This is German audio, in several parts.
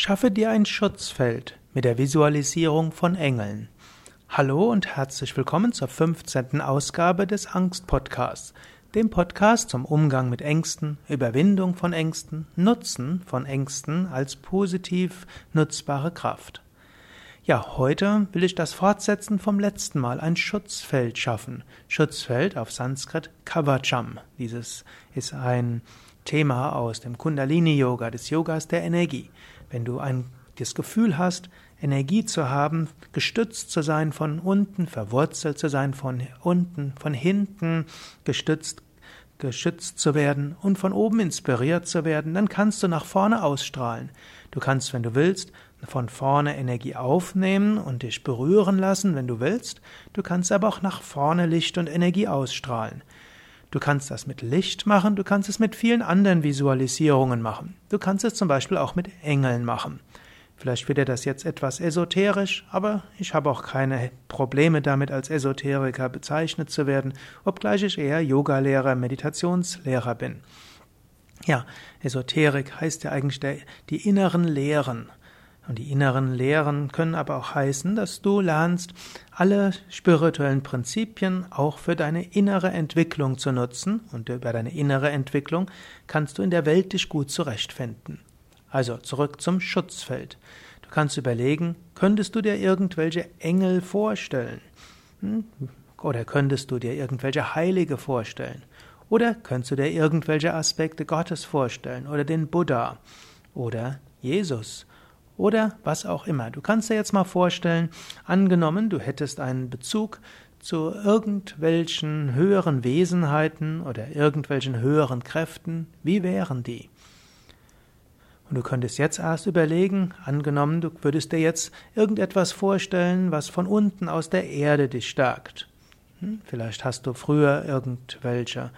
Schaffe dir ein Schutzfeld mit der Visualisierung von Engeln. Hallo und herzlich willkommen zur 15. Ausgabe des Angst-Podcasts, dem Podcast zum Umgang mit Ängsten, Überwindung von Ängsten, Nutzen von Ängsten als positiv nutzbare Kraft. Ja, heute will ich das fortsetzen vom letzten Mal, ein Schutzfeld schaffen. Schutzfeld auf Sanskrit Kavacham. Dieses ist ein Thema aus dem Kundalini-Yoga, des Yogas der Energie. Wenn du ein, das Gefühl hast, Energie zu haben, gestützt zu sein von unten, verwurzelt zu sein von unten, von hinten, gestützt, geschützt zu werden und von oben inspiriert zu werden, dann kannst du nach vorne ausstrahlen. Du kannst, wenn du willst, von vorne Energie aufnehmen und dich berühren lassen, wenn du willst. Du kannst aber auch nach vorne Licht und Energie ausstrahlen. Du kannst das mit Licht machen, du kannst es mit vielen anderen Visualisierungen machen. Du kannst es zum Beispiel auch mit Engeln machen. Vielleicht wird dir das jetzt etwas esoterisch, aber ich habe auch keine Probleme damit, als Esoteriker bezeichnet zu werden, obgleich ich eher Yogalehrer, Meditationslehrer bin. Ja, Esoterik heißt ja eigentlich der, die inneren Lehren. Und die inneren Lehren können aber auch heißen, dass du lernst, alle spirituellen Prinzipien auch für deine innere Entwicklung zu nutzen. Und über deine innere Entwicklung kannst du in der Welt dich gut zurechtfinden. Also zurück zum Schutzfeld. Du kannst überlegen, könntest du dir irgendwelche Engel vorstellen? Hm? Oder könntest du dir irgendwelche Heilige vorstellen? Oder könntest du dir irgendwelche Aspekte Gottes vorstellen? Oder den Buddha? Oder Jesus? Oder was auch immer. Du kannst dir jetzt mal vorstellen, angenommen, du hättest einen Bezug zu irgendwelchen höheren Wesenheiten oder irgendwelchen höheren Kräften, wie wären die? Und du könntest jetzt erst überlegen, angenommen, du würdest dir jetzt irgendetwas vorstellen, was von unten aus der Erde dich stärkt. Hm? Vielleicht hast du früher irgendwelche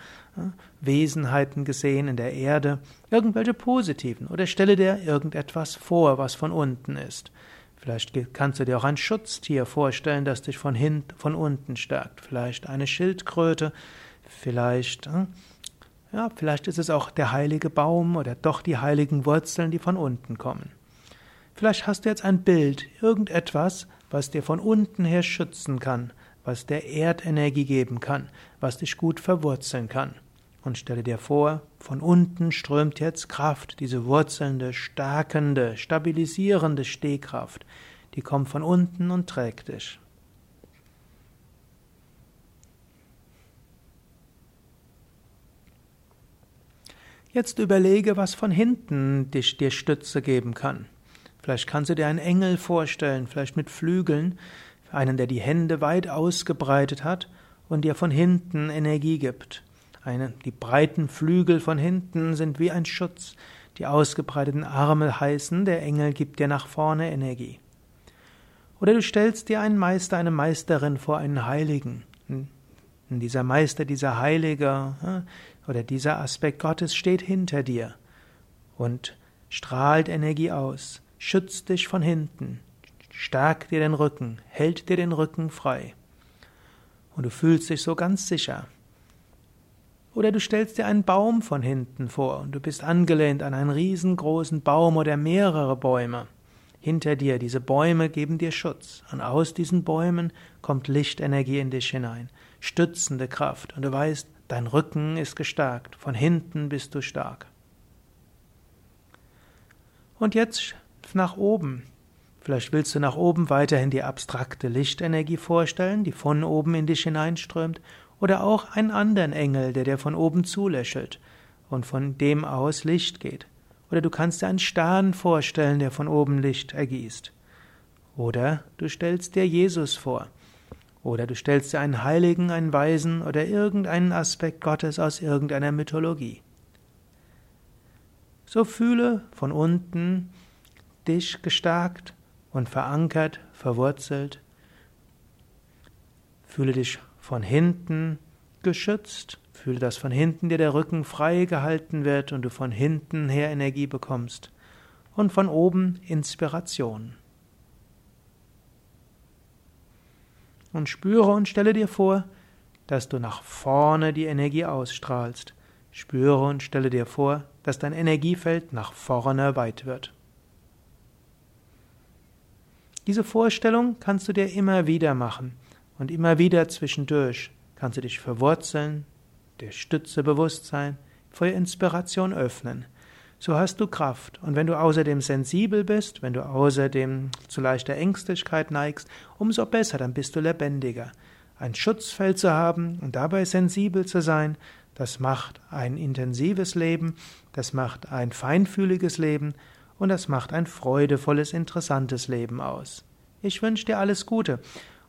Wesenheiten gesehen in der Erde, irgendwelche positiven, oder stelle dir irgendetwas vor, was von unten ist. Vielleicht kannst du dir auch ein Schutztier vorstellen, das dich von hinten, von unten stärkt. Vielleicht eine Schildkröte, vielleicht, ja, vielleicht ist es auch der heilige Baum oder doch die heiligen Wurzeln, die von unten kommen. Vielleicht hast du jetzt ein Bild, irgendetwas, was dir von unten her schützen kann, was der Erdenergie geben kann, was dich gut verwurzeln kann. Und stelle dir vor, von unten strömt jetzt Kraft, diese wurzelnde, stärkende, stabilisierende Stehkraft, die kommt von unten und trägt dich. Jetzt überlege, was von hinten dich dir Stütze geben kann. Vielleicht kannst du dir einen Engel vorstellen, vielleicht mit Flügeln, einen, der die Hände weit ausgebreitet hat und dir von hinten Energie gibt. Eine, die breiten Flügel von hinten sind wie ein Schutz. Die ausgebreiteten Arme heißen, der Engel gibt dir nach vorne Energie. Oder du stellst dir einen Meister, eine Meisterin vor, einen Heiligen. Und dieser Meister, dieser Heilige oder dieser Aspekt Gottes steht hinter dir und strahlt Energie aus, schützt dich von hinten, stärkt dir den Rücken, hält dir den Rücken frei. Und du fühlst dich so ganz sicher. Oder du stellst dir einen Baum von hinten vor und du bist angelehnt an einen riesengroßen Baum oder mehrere Bäume. Hinter dir, diese Bäume geben dir Schutz und aus diesen Bäumen kommt Lichtenergie in dich hinein, stützende Kraft und du weißt, dein Rücken ist gestärkt, von hinten bist du stark. Und jetzt nach oben. Vielleicht willst du nach oben weiterhin die abstrakte Lichtenergie vorstellen, die von oben in dich hineinströmt, oder auch einen anderen Engel, der dir von oben zulächelt und von dem aus Licht geht. Oder du kannst dir einen Stern vorstellen, der von oben Licht ergießt. Oder du stellst dir Jesus vor. Oder du stellst dir einen Heiligen, einen Weisen oder irgendeinen Aspekt Gottes aus irgendeiner Mythologie. So fühle von unten dich gestärkt und verankert, verwurzelt. Fühle dich von hinten geschützt. Fühle, dass von hinten dir der Rücken frei gehalten wird und du von hinten her Energie bekommst. Und von oben Inspiration. Und spüre und stelle dir vor, dass du nach vorne die Energie ausstrahlst. Spüre und stelle dir vor, dass dein Energiefeld nach vorne weit wird. Diese Vorstellung kannst du dir immer wieder machen und immer wieder zwischendurch kannst du dich verwurzeln, der Stütze bewusst sein, für Inspiration öffnen. So hast du Kraft. Und wenn du außerdem sensibel bist, wenn du außerdem zu leichter Ängstlichkeit neigst, umso besser, dann bist du lebendiger. Ein Schutzfeld zu haben und dabei sensibel zu sein, das macht ein intensives Leben, das macht ein feinfühliges Leben und das macht ein freudevolles, interessantes Leben aus. Ich wünsche dir alles Gute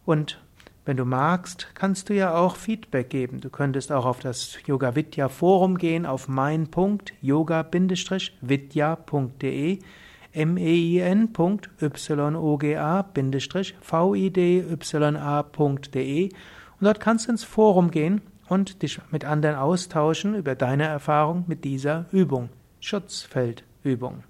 und wenn du magst, kannst du ja auch Feedback geben. Du könntest auch auf das Yoga Vidya Forum gehen, auf mein.yoga-vidya.de mein.yoga-vidya.de und dort kannst du ins Forum gehen und dich mit anderen austauschen über deine Erfahrung mit dieser Übung, Schutzfeldübung.